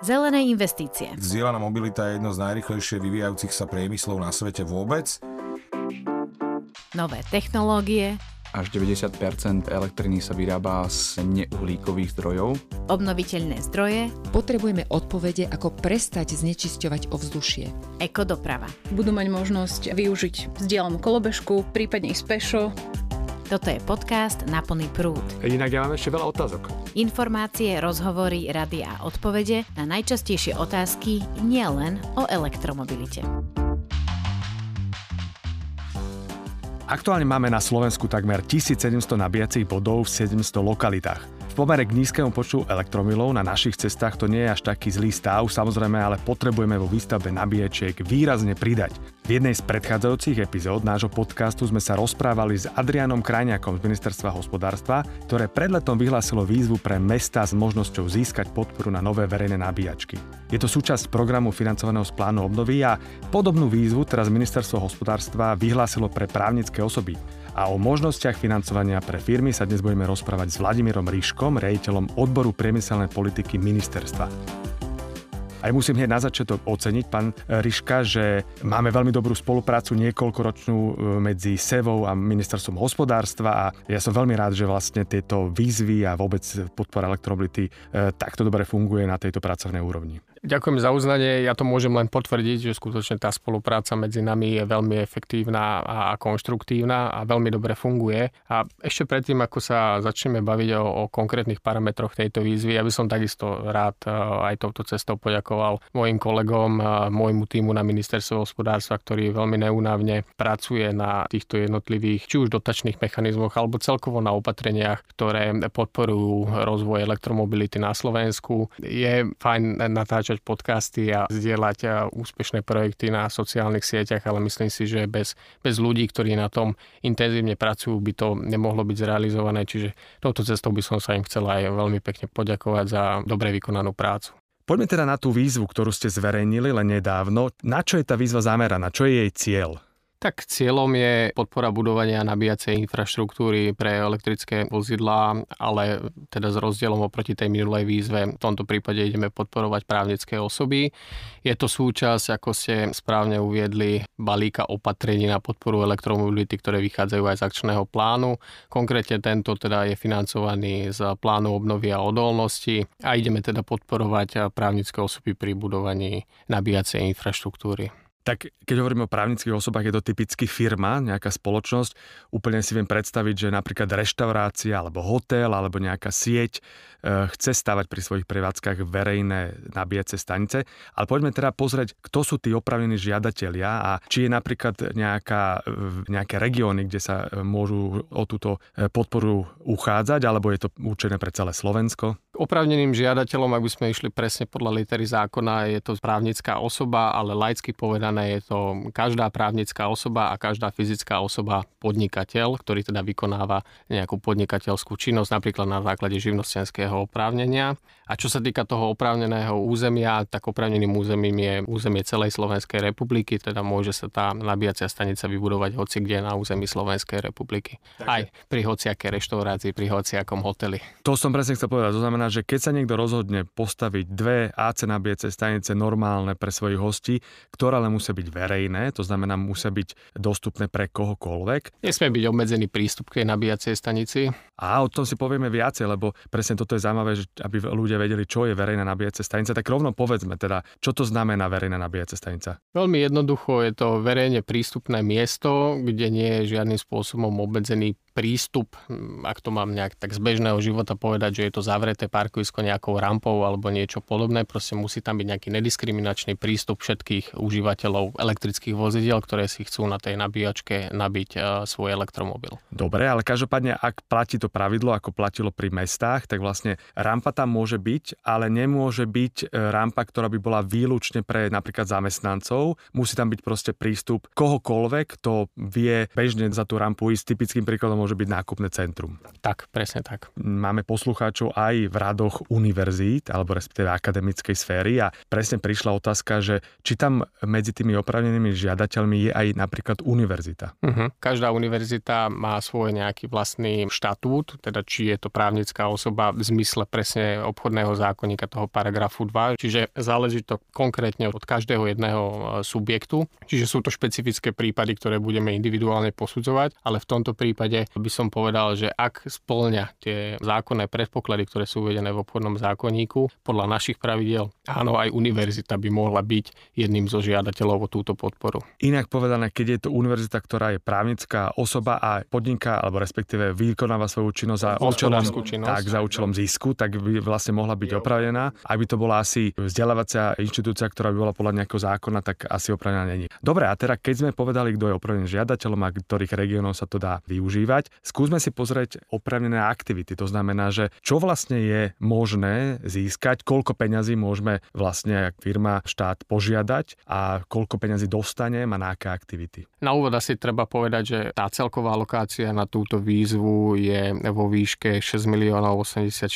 Zelené investície. Zdieľaná mobilita je jedno z najrychlejšie vyvíjajúcich sa priemyslov na svete vôbec. Nové technológie. Až 90 elektriny sa vyrába z neuhlíkových zdrojov. Obnoviteľné zdroje. Potrebujeme odpovede, ako prestať znečisťovať ovzdušie. Ekodoprava. Budú mať možnosť využiť vzdielanú kolobežku, prípadne ísť pešo. Toto je podcast Na plný prúd. Inak ja mám ešte veľa otázok. Informácie, rozhovory, rady a odpovede na najčastejšie otázky nielen o elektromobilite. Aktuálne máme na Slovensku takmer 1700 nabíjacích bodov v 700 lokalitách. V pomere k nízkemu počtu elektromilov na našich cestách to nie je až taký zlý stav, samozrejme, ale potrebujeme vo výstavbe nabíjačiek výrazne pridať. V jednej z predchádzajúcich epizód nášho podcastu sme sa rozprávali s Adrianom Krajňakom z Ministerstva hospodárstva, ktoré pred letom vyhlásilo výzvu pre mesta s možnosťou získať podporu na nové verejné nabíjačky. Je to súčasť programu financovaného z plánu obnovy a podobnú výzvu teraz Ministerstvo hospodárstva vyhlásilo pre právnické osoby a o možnostiach financovania pre firmy sa dnes budeme rozprávať s Vladimírom Ríškom, rejiteľom odboru priemyselnej politiky ministerstva. Aj musím hneď na začiatok oceniť, pán Ryška, že máme veľmi dobrú spoluprácu niekoľkoročnú e, medzi SEVou a ministerstvom hospodárstva a ja som veľmi rád, že vlastne tieto výzvy a vôbec podpora elektromobility e, takto dobre funguje na tejto pracovnej úrovni. Ďakujem za uznanie. Ja to môžem len potvrdiť, že skutočne tá spolupráca medzi nami je veľmi efektívna a konštruktívna a veľmi dobre funguje. A ešte predtým, ako sa začneme baviť o, o konkrétnych parametroch tejto výzvy, ja by som takisto rád e, aj touto cestou poďakoval mojim kolegom, môjmu týmu na ministerstve hospodárstva, ktorý veľmi neúnavne pracuje na týchto jednotlivých, či už dotačných mechanizmoch, alebo celkovo na opatreniach, ktoré podporujú rozvoj elektromobility na Slovensku. Je fajn natáčať natáčať podcasty a zdieľať úspešné projekty na sociálnych sieťach, ale myslím si, že bez, bez ľudí, ktorí na tom intenzívne pracujú, by to nemohlo byť zrealizované. Čiže touto cestou by som sa im chcel aj veľmi pekne poďakovať za dobre vykonanú prácu. Poďme teda na tú výzvu, ktorú ste zverejnili len nedávno. Na čo je tá výzva zameraná? Čo je jej cieľ? Tak cieľom je podpora budovania nabíjacej infraštruktúry pre elektrické vozidlá, ale teda s rozdielom oproti tej minulej výzve. V tomto prípade ideme podporovať právnické osoby. Je to súčasť, ako ste správne uviedli, balíka opatrení na podporu elektromobility, ktoré vychádzajú aj z akčného plánu. Konkrétne tento teda je financovaný z plánu obnovy a odolnosti a ideme teda podporovať právnické osoby pri budovaní nabíjacej infraštruktúry. Tak keď hovoríme o právnických osobách, je to typicky firma, nejaká spoločnosť. Úplne si viem predstaviť, že napríklad reštaurácia alebo hotel alebo nejaká sieť e, chce stavať pri svojich prevádzkach verejné nabíjace stanice. Ale poďme teda pozrieť, kto sú tí opravení žiadatelia a či je napríklad nejaká, e, nejaké regióny, kde sa e, môžu o túto podporu uchádzať, alebo je to určené pre celé Slovensko? Oprávneným žiadateľom, ak by sme išli presne podľa litery zákona, je to právnická osoba, ale laicky povedané je to každá právnická osoba a každá fyzická osoba podnikateľ, ktorý teda vykonáva nejakú podnikateľskú činnosť, napríklad na základe živnostenského oprávnenia. A čo sa týka toho oprávneného územia, tak oprávneným územím je územie celej Slovenskej republiky, teda môže sa tá nabíjacia stanica vybudovať hoci kde na území Slovenskej republiky. Takže... Aj pri hociakej reštaurácii, pri hociakom hoteli. To som presne chcel povedať. To znamená, že keď sa niekto rozhodne postaviť dve AC nabíjace stanice normálne pre svojich hostí, ktoré ale musia byť verejné, to znamená musia byť dostupné pre kohokoľvek. Nesmie byť obmedzený prístup k tej nabíjacej stanici. A o tom si povieme viacej, lebo presne toto je zaujímavé, že aby ľudia vedeli, čo je verejná nabíjacia stanica, tak rovno povedzme teda, čo to znamená verejná nabíjacia stanica. Veľmi jednoducho je to verejne prístupné miesto, kde nie je žiadnym spôsobom obmedzený prístup, ak to mám nejak tak z bežného života povedať, že je to zavreté parkovisko nejakou rampou alebo niečo podobné, proste musí tam byť nejaký nediskriminačný prístup všetkých užívateľov elektrických vozidiel, ktoré si chcú na tej nabíjačke nabiť uh, svoj elektromobil. Dobre, ale každopádne, ak platí to pravidlo, ako platilo pri mestách, tak vlastne rampa tam môže byť, ale nemôže byť e, rampa, ktorá by bola výlučne pre napríklad zamestnancov. Musí tam byť proste prístup kohokoľvek, kto vie bežne za tú rampu ísť. Typickým príkladom môže byť nákupné centrum. Tak, presne tak. Máme poslucháčov aj v radoch univerzít, alebo respektíve akademickej sféry a presne prišla otázka, že či tam medzi tými opravnenými žiadateľmi je aj napríklad univerzita. Uh-huh. Každá univerzita má svoj nejaký vlastný štatút, teda či je to právnická osoba v zmysle presne obchodného zákonníka toho paragrafu 2, čiže záleží to konkrétne od každého jedného e, subjektu, čiže sú to špecifické prípady, ktoré budeme individuálne posudzovať, ale v tomto prípade by som povedal, že ak splňa tie zákonné predpoklady, ktoré sú uvedené v obchodnom zákonníku, podľa našich pravidel, áno, aj univerzita by mohla byť jedným zo žiadateľov o túto podporu. Inak povedané, keď je to univerzita, ktorá je právnická osoba a podniká, alebo respektíve vykonáva svoju činnosť za účelom, činnosť. tak, za účelom zisku, tak by vlastne mohla byť opravená. Ak by to bola asi vzdelávacia inštitúcia, ktorá by bola podľa nejakého zákona, tak asi opravená není. Dobre, a teda keď sme povedali, kto je opravený žiadateľom a ktorých regiónov sa to dá využívať, skúsme si pozrieť opravnené aktivity. To znamená, že čo vlastne je možné získať, koľko peňazí môžeme vlastne ako firma, štát požiadať a koľko peňazí dostane a na aké aktivity. Na úvod asi treba povedať, že tá celková lokácia na túto výzvu je vo výške 6 miliónov 84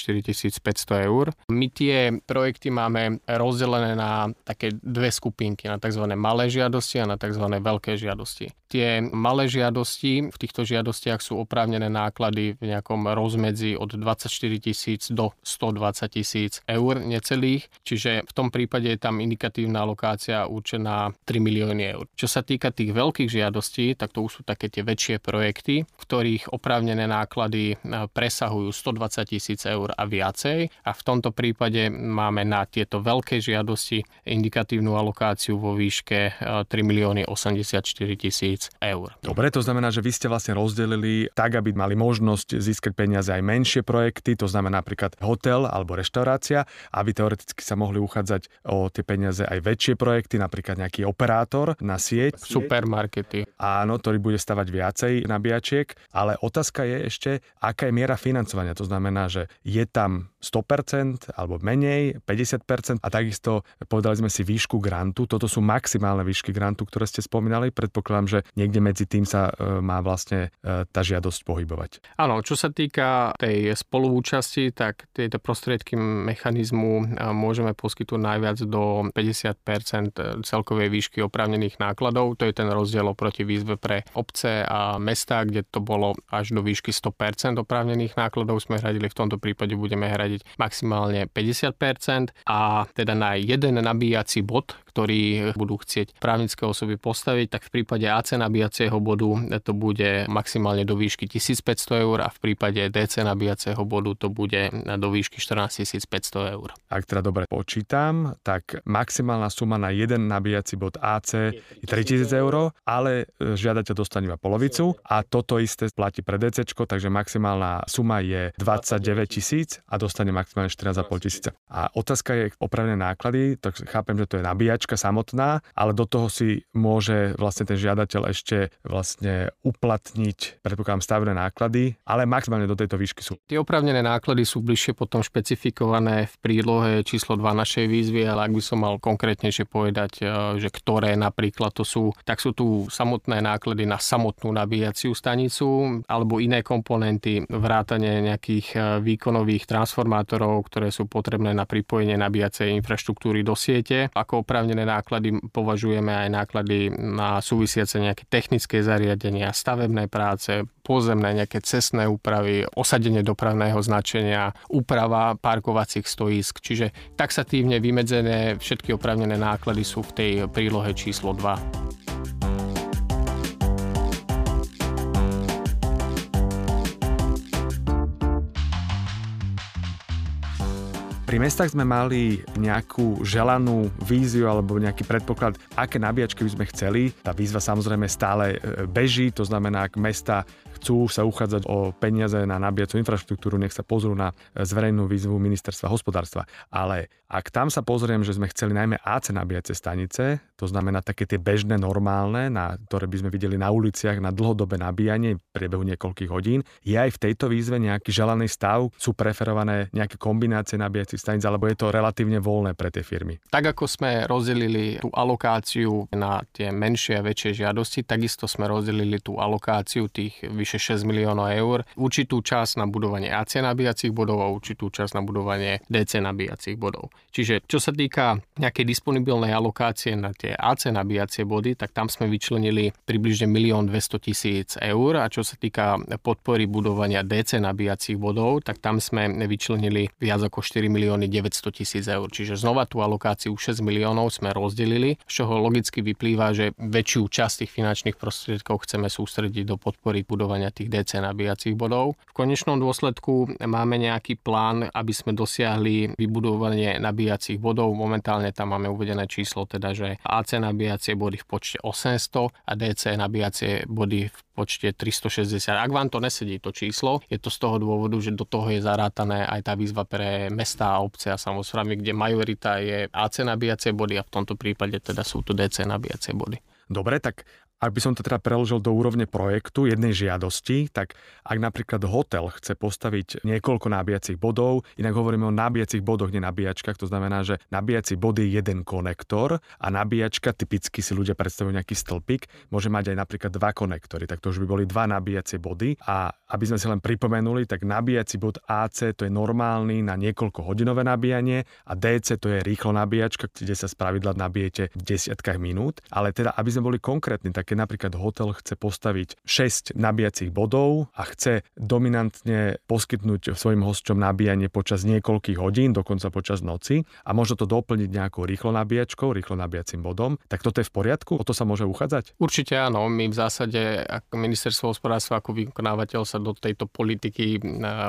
500 eur. My tie projekty máme rozdelené na také dve skupinky, na tzv. malé žiadosti a na tzv. veľké žiadosti. Tie malé žiadosti, v týchto žiadostiach sú oprávnené náklady v nejakom rozmedzi od 24 tisíc do 120 tisíc eur necelých, čiže v tom prípade je tam indikatívna lokácia určená 3 milióny eur. Čo sa týka tých veľkých žiadostí, tak to už sú také tie väčšie projekty, v ktorých oprávnené náklady e, presahujú 120 tisíc eur a viacej a v tomto prípade máme na tieto veľké žiadosti indikatívnu alokáciu vo výške 3 e, milióny 84 tisíc eur. Dobre, to znamená, že vy ste vlastne rozdelili tak, aby mali možnosť získať peniaze aj menšie projekty, to znamená napríklad hotel alebo reštaurácia, aby teoreticky sa mohli uchádzať o tie peniaze aj väčšie projekty, napríklad nejaký operátor na sieť. Supermarkety. Áno, ktorý bude stavať viacej nabíjačiek, ale otázka je ešte, aká je miera financovania. To znamená, že je tam 100% alebo menej, 50% a takisto povedali sme si výšku grantu. Toto sú maximálne výšky grantu, ktoré ste spomínali. Predpokladám, že niekde medzi tým sa e, má vlastne e, tá žiadosť pohybovať. Áno, čo sa týka tej spoluúčasti, tak tieto prostriedky mechanizmu e, môžeme poskytnúť najviac do 50% celkovej výšky oprávnených nákladov. To je ten rozdiel oproti výzve pre obce a mesta, kde to bolo až do výšky 100% oprávnených nákladov sme hradili. V tomto prípade budeme hradiť maximálne 50% a teda na jeden nabíjací bod, ktorý budú chcieť právnické osoby postaviť, tak v prípade AC nabíjacieho bodu to bude maximálne do výšky 1500 eur a v prípade DC nabíjacieho bodu to bude do výšky 14 500 eur. Ak teda dobre počítam, tak maximálna suma na jeden nabíjací bod AC je 3000 eur, ale e, žiadateľ dostane iba polovicu a toto isté platí pre DC, takže maximálna suma je 29 tisíc a dostane maximálne 14,5 tisíca. A otázka je opravné náklady, tak chápem, že to je nabíjač nabíjačka samotná, ale do toho si môže vlastne ten žiadateľ ešte vlastne uplatniť, predpokladám, stavné náklady, ale maximálne do tejto výšky sú. Tie opravnené náklady sú bližšie potom špecifikované v prílohe číslo 2 našej výzvy, ale ak by som mal konkrétnejšie povedať, e, že ktoré napríklad to sú, tak sú tu samotné náklady na samotnú nabíjaciu stanicu alebo iné komponenty, vrátanie nejakých e, výkonových transformátorov, ktoré sú potrebné na pripojenie nabíjacej infraštruktúry do siete. Ako opravnené náklady považujeme aj náklady na súvisiace nejaké technické zariadenia, stavebné práce, pozemné nejaké cestné úpravy, osadenie dopravného značenia, úprava parkovacích stoísk. Čiže taxatívne vymedzené všetky oprávnené náklady sú v tej prílohe číslo 2. Pri mestách sme mali nejakú želanú víziu alebo nejaký predpoklad, aké nabíjačky by sme chceli. Tá výzva samozrejme stále e, beží, to znamená, ak mesta chcú sa uchádzať o peniaze na nabíjacú infraštruktúru, nech sa pozrú na zverejnú výzvu ministerstva hospodárstva. Ale ak tam sa pozriem, že sme chceli najmä AC nabíjace stanice, to znamená také tie bežné, normálne, na, ktoré by sme videli na uliciach na dlhodobé nabíjanie v priebehu niekoľkých hodín, je aj v tejto výzve nejaký želaný stav, sú preferované nejaké kombinácie nabíjacích staníc, alebo je to relatívne voľné pre tie firmy. Tak ako sme rozdelili tú alokáciu na tie menšie a väčšie žiadosti, takisto sme rozdelili tú alokáciu tých vyše vyše 6 miliónov eur, určitú časť na budovanie AC nabíjacích bodov a určitú časť na budovanie DC nabíjacích bodov. Čiže čo sa týka nejakej disponibilnej alokácie na tie AC nabíjacie body, tak tam sme vyčlenili približne 1 200 tisíc eur a čo sa týka podpory budovania DC nabíjacích bodov, tak tam sme vyčlenili viac ako 4 milióny 900 tisíc eur. Čiže znova tú alokáciu 6 miliónov sme rozdelili, z čoho logicky vyplýva, že väčšiu časť tých finančných prostriedkov chceme sústrediť do podpory budovania tých DC nabíjacích bodov. V konečnom dôsledku máme nejaký plán, aby sme dosiahli vybudovanie nabíjacích bodov. Momentálne tam máme uvedené číslo, teda že AC nabíjacie body v počte 800 a DC nabíjacie body v počte 360. Ak vám to nesedí to číslo, je to z toho dôvodu, že do toho je zarátané aj tá výzva pre mesta a obce a samozrejme, kde majorita je AC nabíjacie body a v tomto prípade teda sú to DC nabíjacie body. Dobre, tak ak by som to teda preložil do úrovne projektu jednej žiadosti, tak ak napríklad hotel chce postaviť niekoľko nabíjacích bodov, inak hovoríme o nabíjacích bodoch, nie nabíjačkách, to znamená, že nabíjací bod je jeden konektor a nabíjačka, typicky si ľudia predstavujú nejaký stĺpik, môže mať aj napríklad dva konektory, tak to už by boli dva nabíjacie body. A aby sme si len pripomenuli, tak nabíjací bod AC to je normálny na niekoľko hodinové nabíjanie a DC to je rýchlo nabíjačka, kde sa spravidla nabijete v desiatkách minút, ale teda aby sme boli konkrétni, tak keď napríklad hotel chce postaviť 6 nabíjacích bodov a chce dominantne poskytnúť svojim hosťom nabíjanie počas niekoľkých hodín, dokonca počas noci a možno to doplniť nejakou rýchlo nabíjačkou, rýchlo nabíjacím bodom, tak toto je v poriadku? O to sa môže uchádzať? Určite áno. My v zásade ako ministerstvo hospodárstva ako vykonávateľ sa do tejto politiky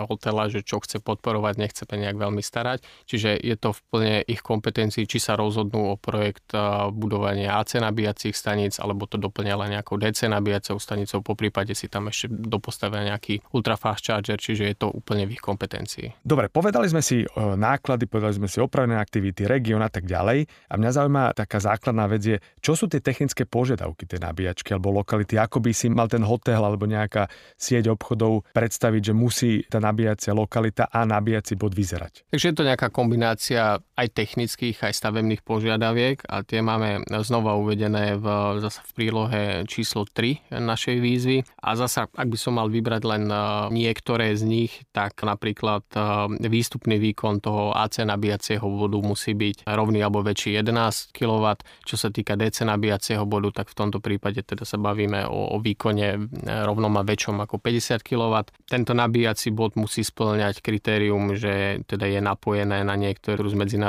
hotela, že čo chce podporovať, nechce nejak veľmi starať. Čiže je to v plne ich kompetencii, či sa rozhodnú o projekt budovania AC nabíjacích staníc, alebo to doplňa len nejakou DC nabíjacou stanicou, po prípade si tam ešte dopostavia nejaký ultrafast charger, čiže je to úplne v ich kompetencii. Dobre, povedali sme si náklady, povedali sme si opravné aktivity, región a tak ďalej. A mňa zaujíma taká základná vec je, čo sú tie technické požiadavky tej nabíjačky alebo lokality, ako by si mal ten hotel alebo nejaká sieť obchodov predstaviť, že musí tá nabíjacia lokalita a nabíjací bod vyzerať. Takže je to nejaká kombinácia aj technických, aj stavebných požiadaviek a tie máme znova uvedené v, zase v prílohe číslo 3 našej výzvy. A zasa, ak by som mal vybrať len e, niektoré z nich, tak napríklad e, výstupný výkon toho AC nabíjacieho bodu musí byť rovný alebo väčší 11 kW. Čo sa týka DC nabíjacieho bodu, tak v tomto prípade teda sa bavíme o, o výkone e, rovnom a väčšom ako 50 kW. Tento nabíjací bod musí splňať kritérium, že teda je napojené na niektorú z medzinárodných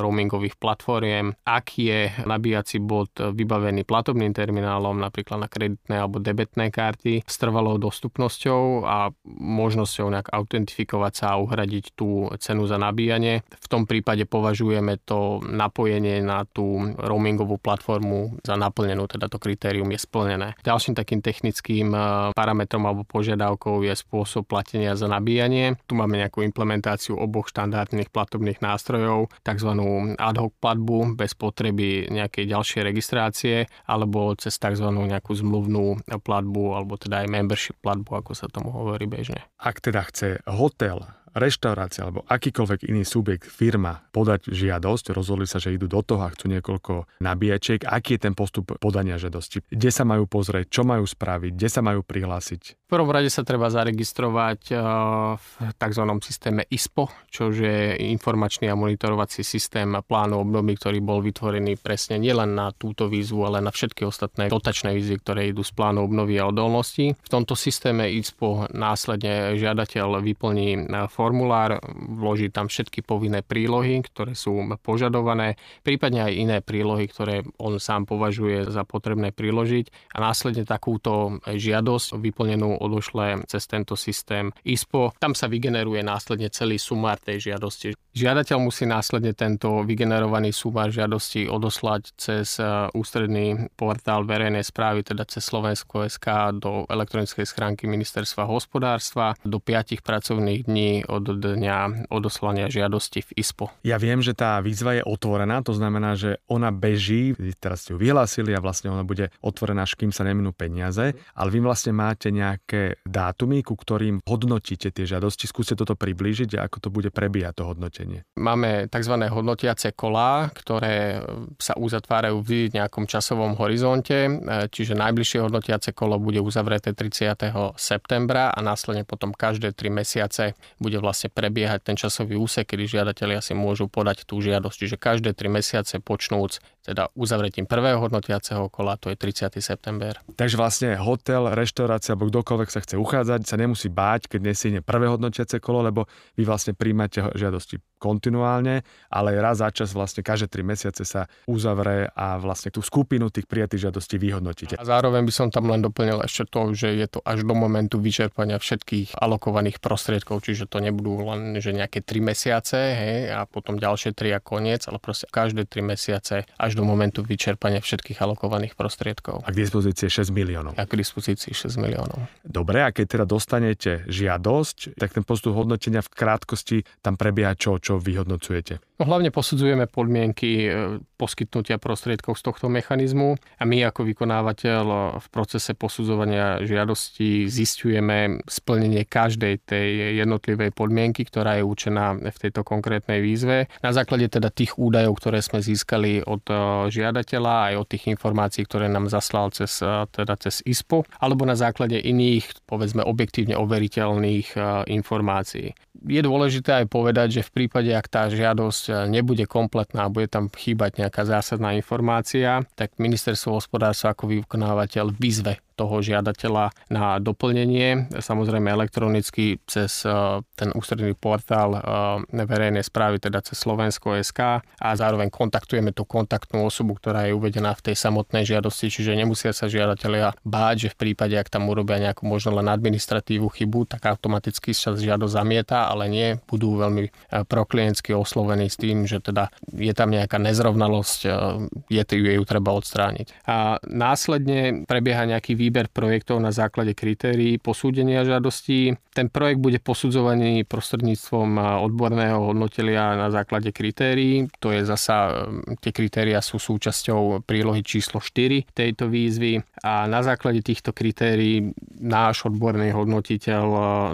roamingových platformiem. Ak je nabíjací bod vybavený platobným terminálom, napríklad na kreditné alebo debetné karty s trvalou dostupnosťou a možnosťou nejak autentifikovať sa a uhradiť tú cenu za nabíjanie. V tom prípade považujeme to napojenie na tú roamingovú platformu za naplnenú, teda to kritérium je splnené. Ďalším takým technickým eh, parametrom alebo požiadavkou je spôsob platenia za nabíjanie. Tu máme nejakú implementáciu oboch štandardných platobných nástrojov, tzv. ad hoc platbu bez potreby nejakej ďalšej registrácie alebo cez tzv. nejakú zmluvnú platbu alebo teda aj membership platbu, ako sa tomu hovorí bežne. Ak teda chce hotel reštaurácia alebo akýkoľvek iný subjekt, firma podať žiadosť, rozhodli sa, že idú do toho a chcú niekoľko nabíjačiek, aký je ten postup podania žiadosti, kde sa majú pozrieť, čo majú spraviť, kde sa majú prihlásiť? V prvom rade sa treba zaregistrovať eh, v tzv. systéme ISPO, čo je informačný a monitorovací systém plánu obnovy, ktorý bol vytvorený presne nielen na túto výzvu, ale na všetky ostatné dotačné výzvy, ktoré idú z plánu obnovy a odolnosti. V tomto systéme ISPO následne žiadateľ vyplní eh, formulár, vloží tam všetky povinné prílohy, ktoré sú požadované, prípadne aj iné prílohy, ktoré on sám považuje za potrebné priložiť a následne takúto žiadosť vyplnenú odošle cez tento systém ISPO. Tam sa vygeneruje následne celý sumár tej žiadosti. Žiadateľ musí následne tento vygenerovaný sumár žiadosti odoslať cez e, ústredný portál verejnej správy, teda cez Slovensko SK do elektronickej schránky ministerstva hospodárstva do 5 pracovných dní od dňa odoslania žiadosti v ISPO. Ja viem, že tá výzva je otvorená, to znamená, že ona beží, teraz ste ju vyhlásili a vlastne ona bude otvorená, až kým sa neminú peniaze, ale vy vlastne máte nejaké dátumy, ku ktorým hodnotíte tie žiadosti. Skúste toto priblížiť a ako to bude prebiehať to hodnotenie. Máme tzv. hodnotiace kolá, ktoré sa uzatvárajú v nejakom časovom horizonte, čiže najbližšie hodnotiace kolo bude uzavreté 30. septembra a následne potom každé 3 mesiace bude vlastne prebiehať ten časový úsek, kedy žiadatelia si môžu podať tú žiadosť. Čiže každé 3 mesiace počnúc teda uzavretím prvého hodnotiaceho kola, to je 30. september. Takže vlastne hotel, reštaurácia alebo kdokoľvek sa chce uchádzať, sa nemusí báť, keď nesigne prvé hodnotiace kolo, lebo vy vlastne príjmate žiadosti kontinuálne, ale raz za čas vlastne každé 3 mesiace sa uzavre a vlastne tú skupinu tých prijatých žiadostí vyhodnotíte. A zároveň by som tam len doplnil ešte to, že je to až do momentu vyčerpania všetkých alokovaných prostriedkov, čiže to nebudú len že nejaké 3 mesiace hej, a potom ďalšie 3 a koniec, ale proste každé 3 mesiace až do momentu vyčerpania všetkých alokovaných prostriedkov. A k dispozícii 6 miliónov. A k dispozícii 6 miliónov. Dobre, a keď teda dostanete žiadosť, tak ten postup hodnotenia v krátkosti tam prebieha čo, čo vyhodnocujete? No, hlavne posudzujeme podmienky e, poskytnutia prostriedkov z tohto mechanizmu a my ako vykonávateľ v procese posudzovania žiadosti zistujeme splnenie každej tej jednotlivej podmienky, ktorá je určená v tejto konkrétnej výzve. Na základe teda tých údajov, ktoré sme získali od e, žiadateľa aj od tých informácií, ktoré nám zaslal cez, e, teda cez ISPO, alebo na základe iných, povedzme, objektívne overiteľných informácií. Je dôležité aj povedať, že v prípade, ak tá žiadosť nebude kompletná a bude tam chýbať nejaká zásadná informácia, tak ministerstvo hospodárstva ako vykonávateľ vyzve toho žiadateľa na doplnenie, samozrejme elektronicky cez e, ten ústredný portál e, verejnej správy, teda cez Slovensko.sk a zároveň kontaktujeme tú kontaktnú osobu, ktorá je uvedená v tej samotnej žiadosti, čiže nemusia sa žiadatelia báť, že v prípade, ak tam urobia nejakú možno len administratívu chybu, tak automaticky sa žiadosť zamieta, ale nie, budú veľmi e, proklientsky oslovení s tým, že teda je tam nejaká nezrovnalosť, je ju, treba odstrániť. A následne prebieha nejaký výber výber projektov na základe kritérií posúdenia žiadostí. Ten projekt bude posudzovaný prostredníctvom odborného hodnotelia na základe kritérií. To je zasa, tie kritéria sú súčasťou prílohy číslo 4 tejto výzvy a na základe týchto kritérií náš odborný hodnotiteľ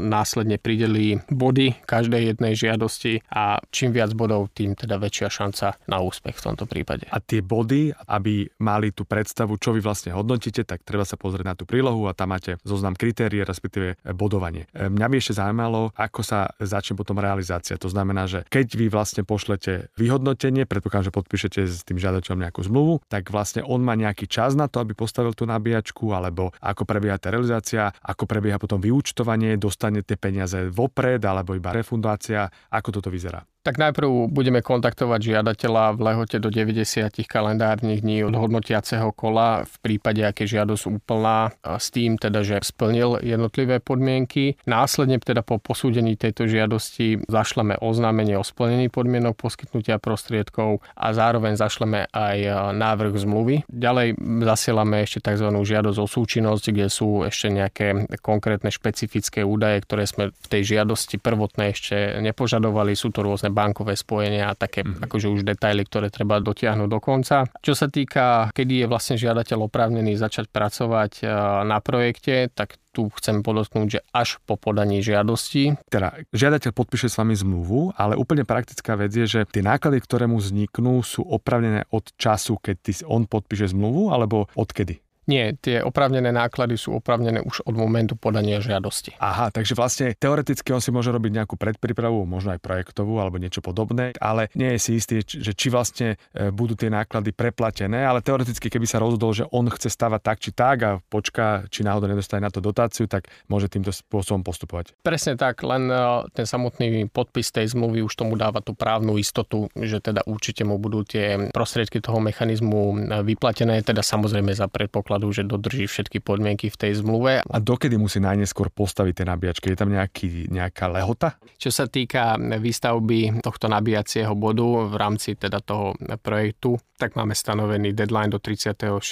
následne pridelí body každej jednej žiadosti a čím viac bodov, tým teda väčšia šanca na úspech v tomto prípade. A tie body, aby mali tú predstavu, čo vy vlastne hodnotíte, tak treba sa pozrieť na tú prílohu a tam máte zoznam kritérií, respektíve bodovanie. E, mňa by ešte zaujímalo, ako sa začne potom realizácia. To znamená, že keď vy vlastne pošlete vyhodnotenie, predpokladám, že podpíšete s tým žiadateľom nejakú zmluvu, tak vlastne on má nejaký čas na to, aby postavil tú nabíjačku, alebo ako prebieha tá realizácia, ako prebieha potom vyúčtovanie, dostane tie peniaze vopred, alebo iba refundácia, ako toto vyzerá. Tak najprv budeme kontaktovať žiadateľa v lehote do 90 kalendárnych dní od hodnotiaceho kola v prípade, aké žiadosť úplná s tým teda, že splnil jednotlivé podmienky. Následne teda po posúdení tejto žiadosti zašleme oznámenie o splnení podmienok poskytnutia prostriedkov a zároveň zašleme aj návrh zmluvy. Ďalej zasielame ešte tzv. žiadosť o súčinnosť, kde sú ešte nejaké konkrétne špecifické údaje, ktoré sme v tej žiadosti prvotnej ešte nepožadovali. Sú to rôzne bankové spojenia a také mm-hmm. akože už detaily, ktoré treba dotiahnuť do konca. Čo sa týka, kedy je vlastne žiadateľ oprávnený začať pracovať e, na projekte, tak tu chcem podotknúť, že až po podaní žiadosti. Teda žiadateľ podpíše s vami zmluvu, ale úplne praktická vec je, že tie náklady, ktoré mu vzniknú, sú opravnené od času, keď on podpíše zmluvu, alebo odkedy? Nie, tie oprávnené náklady sú oprávnené už od momentu podania žiadosti. Aha, takže vlastne teoreticky on si môže robiť nejakú predprípravu, možno aj projektovú alebo niečo podobné, ale nie je si istý, že či vlastne e, budú tie náklady preplatené, ale teoreticky keby sa rozhodol, že on chce stavať tak či tak a počká, či náhodou nedostane na to dotáciu, tak môže týmto spôsobom postupovať. Presne tak, len e, ten samotný podpis tej zmluvy už tomu dáva tú právnu istotu, že teda určite mu budú tie prostriedky toho mechanizmu e, vyplatené, teda samozrejme za predpoklad predpokladu, že dodrží všetky podmienky v tej zmluve. A dokedy musí najneskôr postaviť tie nabíjačky? Je tam nejaký, nejaká lehota? Čo sa týka výstavby tohto nabíjacieho bodu v rámci teda toho projektu, tak máme stanovený deadline do 36.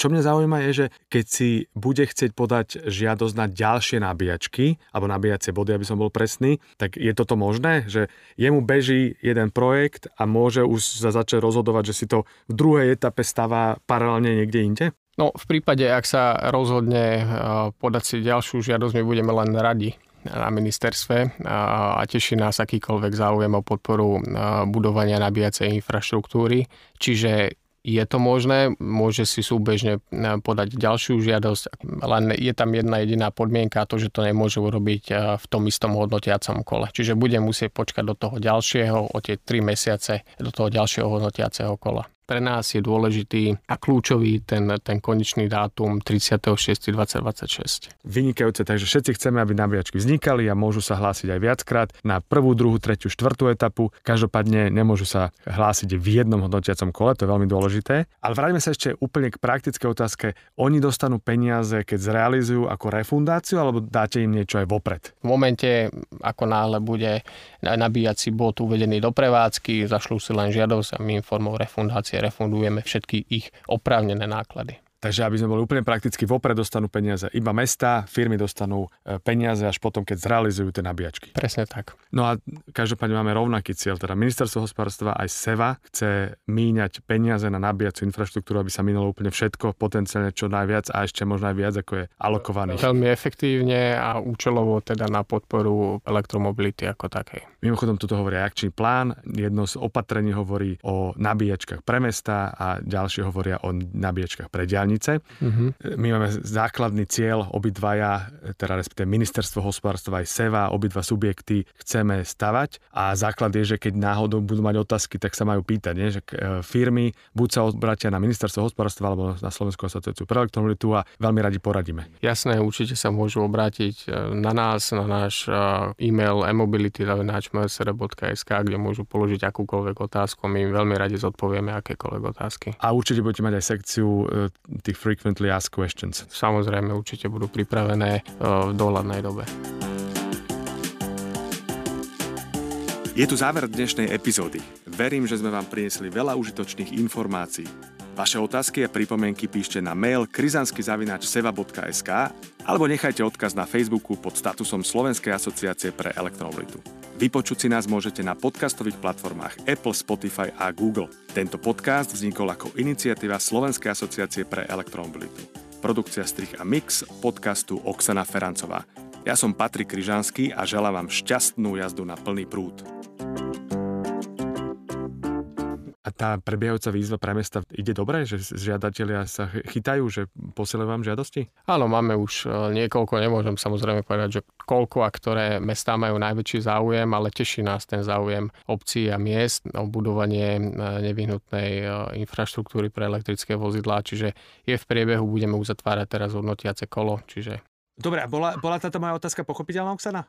2026. Čo mňa zaujíma je, že keď si bude chcieť podať žiadosť na ďalšie nabíjačky, alebo nabíjacie body, aby som bol presný, tak je toto možné, že jemu beží jeden projekt a môže už sa začať rozhodovať, že si to v druhej etape stavá paralelne niekde inde? No v prípade, ak sa rozhodne podať si ďalšiu žiadosť, my budeme len radi na ministerstve a teší nás akýkoľvek záujem o podporu budovania nabíjacej infraštruktúry. Čiže je to možné, môže si súbežne podať ďalšiu žiadosť, len je tam jedna jediná podmienka, to, že to nemôže urobiť v tom istom hodnotiacom kole. Čiže bude musieť počkať do toho ďalšieho, o tie 3 mesiace, do toho ďalšieho hodnotiaceho kola pre nás je dôležitý a kľúčový ten, ten konečný dátum 36.2026. Vynikajúce, takže všetci chceme, aby nabíjačky vznikali a môžu sa hlásiť aj viackrát na prvú, druhú, tretiu, štvrtú etapu. Každopádne nemôžu sa hlásiť v jednom hodnotiacom kole, to je veľmi dôležité. Ale vráťme sa ešte úplne k praktickej otázke. Oni dostanú peniaze, keď zrealizujú ako refundáciu, alebo dáte im niečo aj vopred? V momente, ako náhle bude nabíjací bod uvedený do prevádzky, zašlú si len žiadosť a my im formou refundácie refundujeme všetky ich oprávnené náklady. Takže aby sme boli úplne prakticky, vopred dostanú peniaze iba mesta, firmy dostanú e, peniaze až potom, keď zrealizujú tie nabíjačky. Presne tak. No a každopádne máme rovnaký cieľ, teda ministerstvo hospodárstva aj SEVA chce míňať peniaze na nabíjaciu infraštruktúru, aby sa minulo úplne všetko, potenciálne čo najviac a ešte možno aj viac, ako je alokovaných. Veľmi efektívne a účelovo teda na podporu elektromobility ako takej. Mimochodom, tuto hovorí akčný plán, jedno z opatrení hovorí o nabíjačkách pre mesta a ďalšie hovoria o nabíjačkách pre diaľ hranice. Uh-huh. My máme základný cieľ, obidvaja, teda respektíve ministerstvo hospodárstva aj SEVA, obidva subjekty chceme stavať a základ je, že keď náhodou budú mať otázky, tak sa majú pýtať, nie? že e, firmy buď sa obratia na ministerstvo hospodárstva alebo na Slovenskú asociáciu pre elektromobilitu a veľmi radi poradíme. Jasné, určite sa môžu obrátiť e, na nás, na náš e, e-mail e-mobility.sk, kde môžu položiť akúkoľvek otázku. My im veľmi radi zodpovieme akékoľvek otázky. A určite budete mať aj sekciu tých frequently asked questions. Samozrejme, určite budú pripravené eh, v dohľadnej dobe. Je tu záver dnešnej epizódy. Verím, že sme vám priniesli veľa užitočných informácií. Vaše otázky a pripomienky píšte na mail krizanskyzavinačseva.sk alebo nechajte odkaz na Facebooku pod statusom Slovenskej asociácie pre elektromobilitu. Vypočuť si nás môžete na podcastových platformách Apple, Spotify a Google. Tento podcast vznikol ako iniciatíva Slovenskej asociácie pre elektromobilitu. Produkcia strich a mix podcastu Oksana Ferancová. Ja som Patrik Kryžanský a želám vám šťastnú jazdu na plný prúd. A tá prebiehajúca výzva pre mesta ide dobre, že žiadatelia sa chytajú, že posielajú vám žiadosti? Áno, máme už e, niekoľko, nemôžem samozrejme povedať, že koľko a ktoré mestá majú najväčší záujem, ale teší nás ten záujem obcí a miest o budovanie e, nevyhnutnej e, infraštruktúry pre elektrické vozidlá, čiže je v priebehu, budeme uzatvárať teraz hodnotiace kolo, čiže Dobre, a bola, bola táto moja otázka pochopiteľná, Oksana?